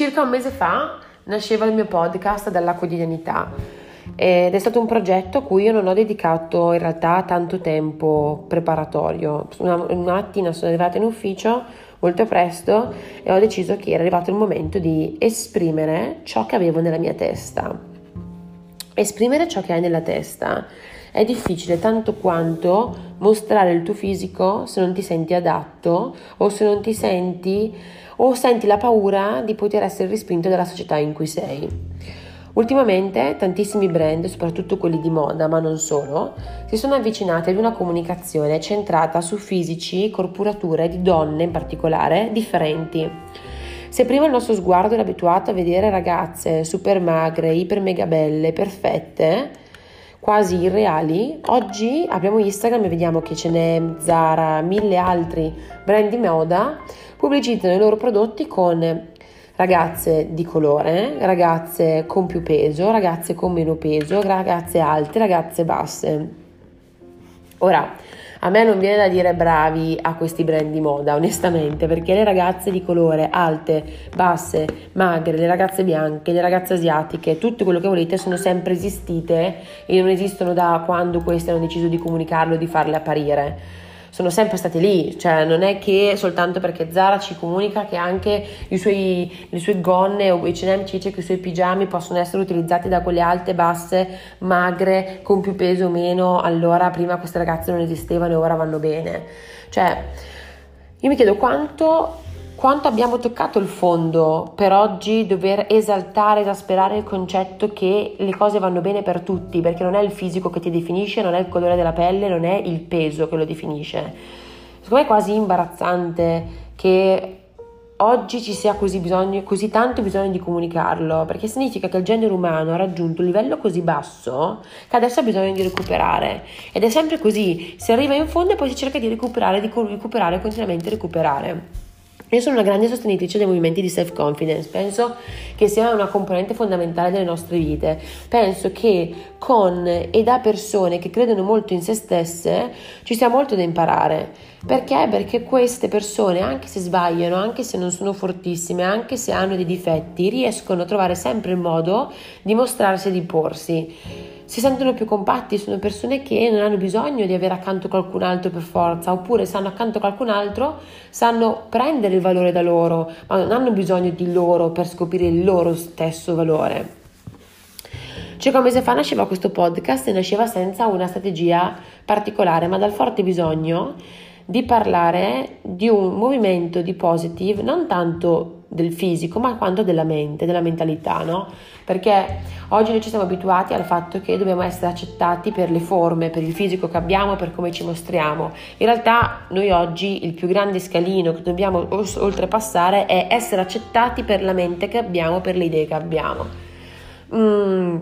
circa un mese fa nasceva il mio podcast dalla quotidianità ed è stato un progetto a cui io non ho dedicato in realtà tanto tempo preparatorio. Una, una mattina sono arrivata in ufficio molto presto e ho deciso che era arrivato il momento di esprimere ciò che avevo nella mia testa. Esprimere ciò che hai nella testa è difficile tanto quanto mostrare il tuo fisico se non ti senti adatto o se non ti senti o senti la paura di poter essere respinto dalla società in cui sei. Ultimamente tantissimi brand, soprattutto quelli di moda, ma non solo, si sono avvicinati ad una comunicazione centrata su fisici, corporature di donne in particolare differenti. Se prima il nostro sguardo era abituato a vedere ragazze super magre, iper mega belle, perfette, quasi irreali, oggi apriamo Instagram e vediamo che ce n'è Zara, mille altri brand di moda pubblicizzano i loro prodotti con ragazze di colore, ragazze con più peso, ragazze con meno peso, ragazze alte, ragazze basse. Ora, a me non viene da dire bravi a questi brand di moda, onestamente, perché le ragazze di colore alte, basse, magre, le ragazze bianche, le ragazze asiatiche, tutto quello che volete sono sempre esistite e non esistono da quando queste hanno deciso di comunicarlo, di farle apparire sono sempre state lì, cioè non è che soltanto perché Zara ci comunica che anche suoi, le sue gonne o H&M ci dice che i suoi pigiami possono essere utilizzati da quelle alte, basse, magre, con più peso o meno, allora prima queste ragazze non esistevano e ora vanno bene. Cioè, io mi chiedo quanto quanto abbiamo toccato il fondo per oggi dover esaltare, esasperare il concetto che le cose vanno bene per tutti, perché non è il fisico che ti definisce, non è il colore della pelle, non è il peso che lo definisce. Secondo me è quasi imbarazzante che oggi ci sia così, bisogno, così tanto bisogno di comunicarlo, perché significa che il genere umano ha raggiunto un livello così basso che adesso ha bisogno di recuperare. Ed è sempre così, si arriva in fondo e poi si cerca di recuperare, di recuperare, continuamente recuperare. Io sono una grande sostenitrice dei movimenti di self-confidence, penso che sia una componente fondamentale delle nostre vite. Penso che con e da persone che credono molto in se stesse ci sia molto da imparare. Perché? Perché queste persone, anche se sbagliano, anche se non sono fortissime, anche se hanno dei difetti, riescono a trovare sempre il modo di mostrarsi e di porsi si sentono più compatti, sono persone che non hanno bisogno di avere accanto qualcun altro per forza, oppure se hanno accanto qualcun altro, sanno prendere il valore da loro, ma non hanno bisogno di loro per scoprire il loro stesso valore. Circa un mese fa nasceva questo podcast e nasceva senza una strategia particolare, ma dal forte bisogno di parlare di un movimento di positive, non tanto del fisico, ma quanto della mente, della mentalità, no? Perché oggi noi ci siamo abituati al fatto che dobbiamo essere accettati per le forme, per il fisico che abbiamo, per come ci mostriamo. In realtà noi oggi il più grande scalino che dobbiamo oltrepassare è essere accettati per la mente che abbiamo, per le idee che abbiamo. Mm.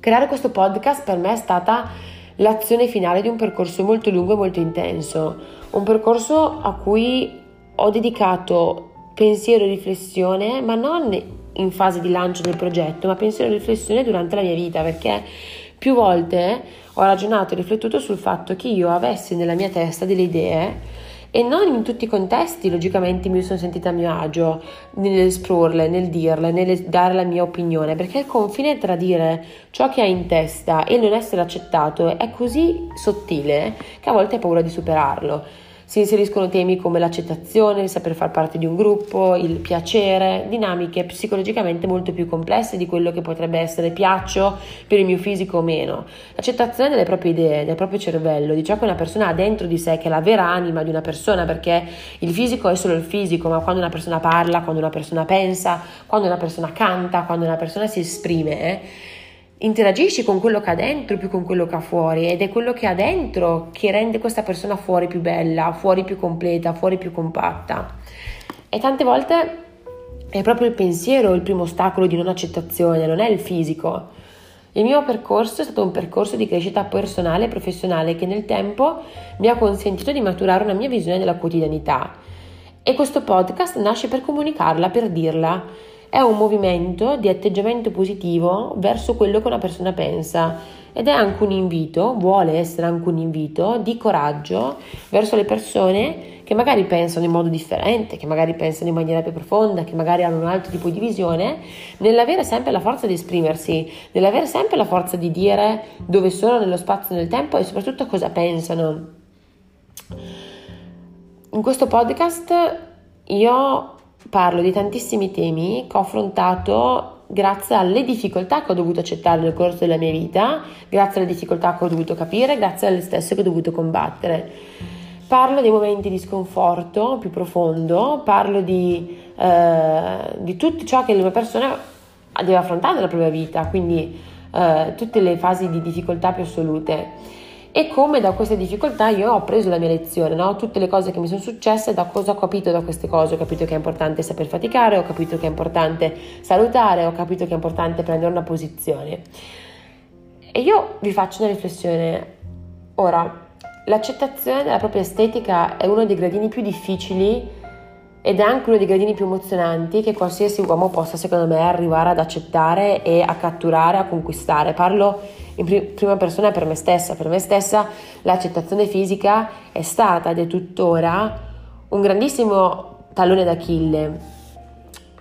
Creare questo podcast per me è stata l'azione finale di un percorso molto lungo e molto intenso, un percorso a cui ho dedicato pensiero e riflessione, ma non in fase di lancio del progetto, ma pensiero e riflessione durante la mia vita, perché più volte ho ragionato e riflettuto sul fatto che io avessi nella mia testa delle idee e non in tutti i contesti logicamente mi sono sentita a mio agio nell'esporle, nel dirle, nel dare la mia opinione, perché il confine tra dire ciò che hai in testa e non essere accettato è così sottile che a volte hai paura di superarlo. Si inseriscono temi come l'accettazione, il saper far parte di un gruppo, il piacere, dinamiche psicologicamente molto più complesse di quello che potrebbe essere piaccio per il mio fisico o meno. L'accettazione delle proprie idee, del proprio cervello, di ciò che una persona ha dentro di sé, che è la vera anima di una persona, perché il fisico è solo il fisico, ma quando una persona parla, quando una persona pensa, quando una persona canta, quando una persona si esprime, eh, interagisci con quello che ha dentro più con quello che ha fuori ed è quello che ha dentro che rende questa persona fuori più bella, fuori più completa, fuori più compatta. E tante volte è proprio il pensiero il primo ostacolo di non accettazione, non è il fisico. Il mio percorso è stato un percorso di crescita personale e professionale che nel tempo mi ha consentito di maturare una mia visione della quotidianità. E questo podcast nasce per comunicarla, per dirla è un movimento di atteggiamento positivo verso quello che una persona pensa ed è anche un invito, vuole essere anche un invito di coraggio verso le persone che magari pensano in modo differente, che magari pensano in maniera più profonda, che magari hanno un altro tipo di visione, nell'avere sempre la forza di esprimersi, nell'avere sempre la forza di dire dove sono nello spazio e nel tempo e soprattutto cosa pensano. In questo podcast io parlo di tantissimi temi che ho affrontato grazie alle difficoltà che ho dovuto accettare nel corso della mia vita, grazie alle difficoltà che ho dovuto capire, grazie alle stesse che ho dovuto combattere. Parlo dei momenti di sconforto più profondo, parlo di, eh, di tutto ciò che una persona deve affrontare nella propria vita, quindi eh, tutte le fasi di difficoltà più assolute e come da queste difficoltà io ho preso la mia lezione, no? tutte le cose che mi sono successe, da cosa ho capito da queste cose, ho capito che è importante saper faticare, ho capito che è importante salutare, ho capito che è importante prendere una posizione. E io vi faccio una riflessione. Ora, L'accettazione della propria estetica è uno dei gradini più difficili ed è anche uno dei gradini più emozionanti che qualsiasi uomo possa, secondo me, arrivare ad accettare e a catturare, a conquistare. Parlo in prima persona per me stessa. Per me stessa l'accettazione fisica è stata ed è tuttora un grandissimo tallone d'Achille.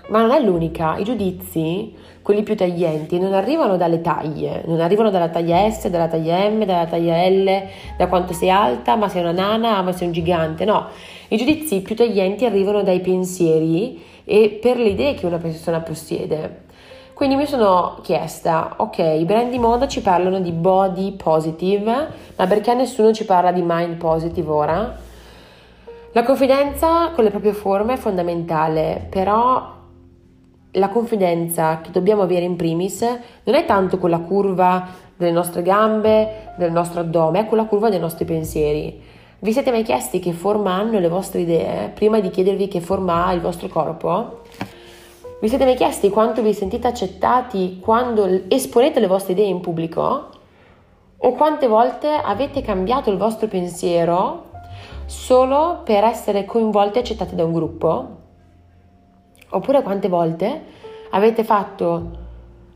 Ma non è l'unica. I giudizi quelli più taglienti non arrivano dalle taglie, non arrivano dalla taglia S, dalla taglia M, dalla taglia L, da quanto sei alta, ma sei una nana, ma sei un gigante, no. I giudizi più taglienti arrivano dai pensieri e per le idee che una persona possiede. Quindi mi sono chiesta, ok, i brand di moda ci parlano di body positive, ma perché nessuno ci parla di mind positive ora? La confidenza con le proprie forme è fondamentale, però la confidenza che dobbiamo avere in primis non è tanto con la curva delle nostre gambe, del nostro addome, è con la curva dei nostri pensieri. Vi siete mai chiesti che forma hanno le vostre idee prima di chiedervi che forma ha il vostro corpo? Vi siete mai chiesti quanto vi sentite accettati quando esponete le vostre idee in pubblico? O quante volte avete cambiato il vostro pensiero solo per essere coinvolti e accettati da un gruppo? Oppure quante volte avete fatto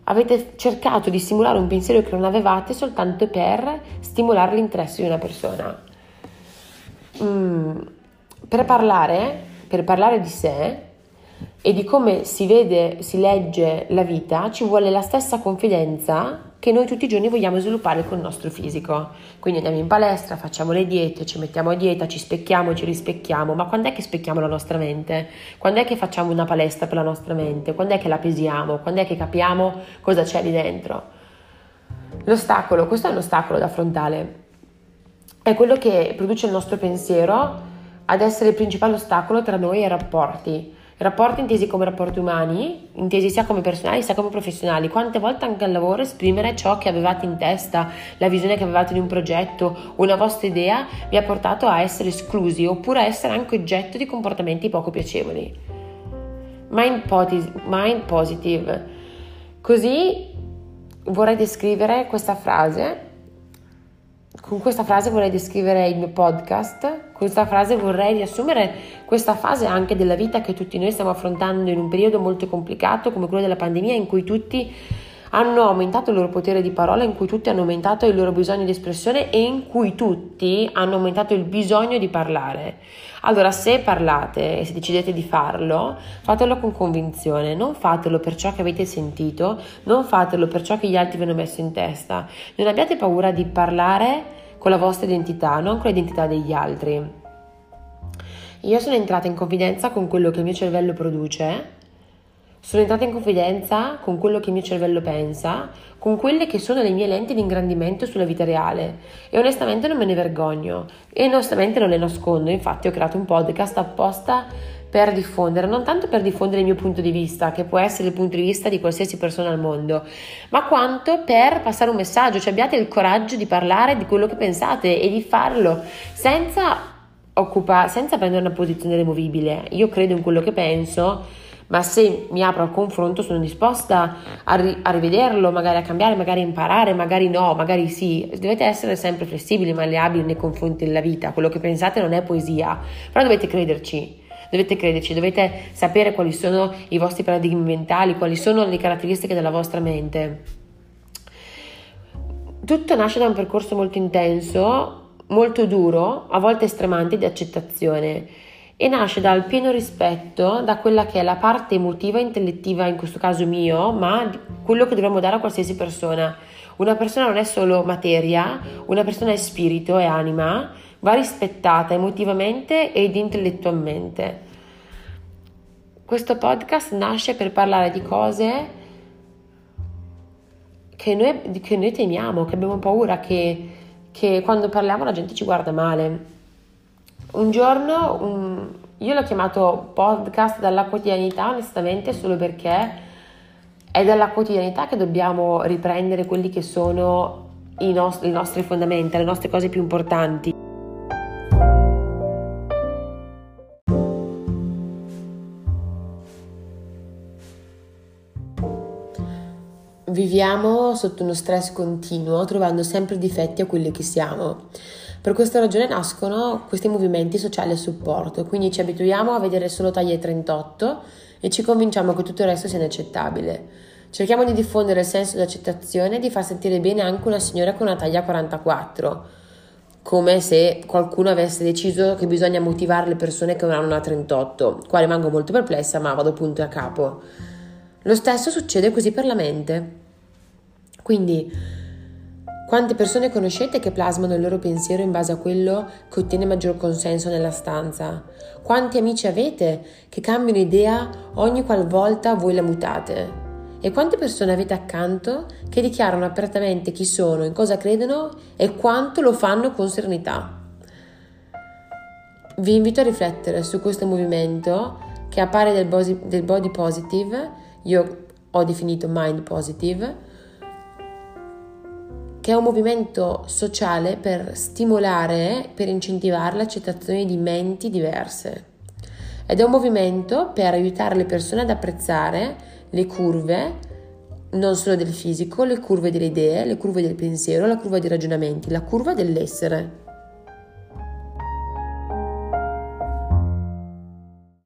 avete cercato di simulare un pensiero che non avevate soltanto per stimolare l'interesse di una persona. Mm, per parlare, per parlare di sé, e di come si vede, si legge la vita, ci vuole la stessa confidenza che noi tutti i giorni vogliamo sviluppare con il nostro fisico. Quindi andiamo in palestra, facciamo le diete, ci mettiamo a dieta, ci specchiamo, ci rispecchiamo, ma quando è che specchiamo la nostra mente? Quando è che facciamo una palestra per la nostra mente? Quando è che la pesiamo? Quando è che capiamo cosa c'è lì dentro? L'ostacolo, questo è un ostacolo da frontale, è quello che produce il nostro pensiero ad essere il principale ostacolo tra noi e i rapporti. Rapporti intesi come rapporti umani, intesi sia come personali sia come professionali. Quante volte anche al lavoro esprimere ciò che avevate in testa, la visione che avevate di un progetto, una vostra idea, vi ha portato a essere esclusi oppure a essere anche oggetto di comportamenti poco piacevoli. Mind, posi- mind positive. Così vorrei descrivere questa frase con questa frase vorrei descrivere il mio podcast, questa frase vorrei riassumere questa fase anche della vita che tutti noi stiamo affrontando in un periodo molto complicato come quello della pandemia in cui tutti hanno aumentato il loro potere di parola, in cui tutti hanno aumentato il loro bisogno di espressione e in cui tutti hanno aumentato il bisogno di parlare. Allora, se parlate e se decidete di farlo, fatelo con convinzione, non fatelo per ciò che avete sentito, non fatelo per ciò che gli altri vi hanno messo in testa. Non abbiate paura di parlare con la vostra identità, non con l'identità degli altri. Io sono entrata in confidenza con quello che il mio cervello produce, sono entrata in confidenza con quello che il mio cervello pensa, con quelle che sono le mie lenti di ingrandimento sulla vita reale e onestamente non me ne vergogno e onestamente non le nascondo, infatti ho creato un podcast apposta per diffondere, non tanto per diffondere il mio punto di vista, che può essere il punto di vista di qualsiasi persona al mondo, ma quanto per passare un messaggio, cioè abbiate il coraggio di parlare di quello che pensate e di farlo senza occupa, senza prendere una posizione removibile. Io credo in quello che penso, ma se mi apro al confronto sono disposta a, ri- a rivederlo, magari a cambiare, magari a imparare, magari no, magari sì. Dovete essere sempre flessibili, malleabili nei confronti della vita. Quello che pensate non è poesia, però dovete crederci dovete crederci, dovete sapere quali sono i vostri paradigmi mentali, quali sono le caratteristiche della vostra mente. Tutto nasce da un percorso molto intenso, molto duro, a volte stremante di accettazione e nasce dal pieno rispetto da quella che è la parte emotiva e intellettiva, in questo caso mio, ma quello che dovremmo dare a qualsiasi persona. Una persona non è solo materia, una persona è spirito, è anima, va rispettata emotivamente ed intellettualmente. Questo podcast nasce per parlare di cose che noi, che noi temiamo, che abbiamo paura, che, che quando parliamo la gente ci guarda male. Un giorno, un, io l'ho chiamato podcast dalla quotidianità, onestamente, solo perché è dalla quotidianità che dobbiamo riprendere quelli che sono i, nost- i nostri fondamenti, le nostre cose più importanti. Viviamo sotto uno stress continuo, trovando sempre difetti a quelli che siamo. Per questa ragione nascono questi movimenti sociali a supporto, quindi ci abituiamo a vedere solo taglie 38 e ci convinciamo che tutto il resto sia inaccettabile. Cerchiamo di diffondere il senso di accettazione e di far sentire bene anche una signora con una taglia 44, come se qualcuno avesse deciso che bisogna motivare le persone che non hanno una 38. Qua rimango molto perplessa, ma vado punto a capo. Lo stesso succede così per la mente. Quindi quante persone conoscete che plasmano il loro pensiero in base a quello che ottiene maggior consenso nella stanza? Quanti amici avete che cambiano idea ogni qualvolta voi la mutate? E quante persone avete accanto che dichiarano apertamente chi sono, in cosa credono e quanto lo fanno con serenità? Vi invito a riflettere su questo movimento che appare del body, positive, io ho definito mind positive, che è un movimento sociale per stimolare, per incentivare l'accettazione di menti diverse. Ed è un movimento per aiutare le persone ad apprezzare le curve, non solo del fisico, le curve delle idee, le curve del pensiero, la curva dei ragionamenti, la curva dell'essere.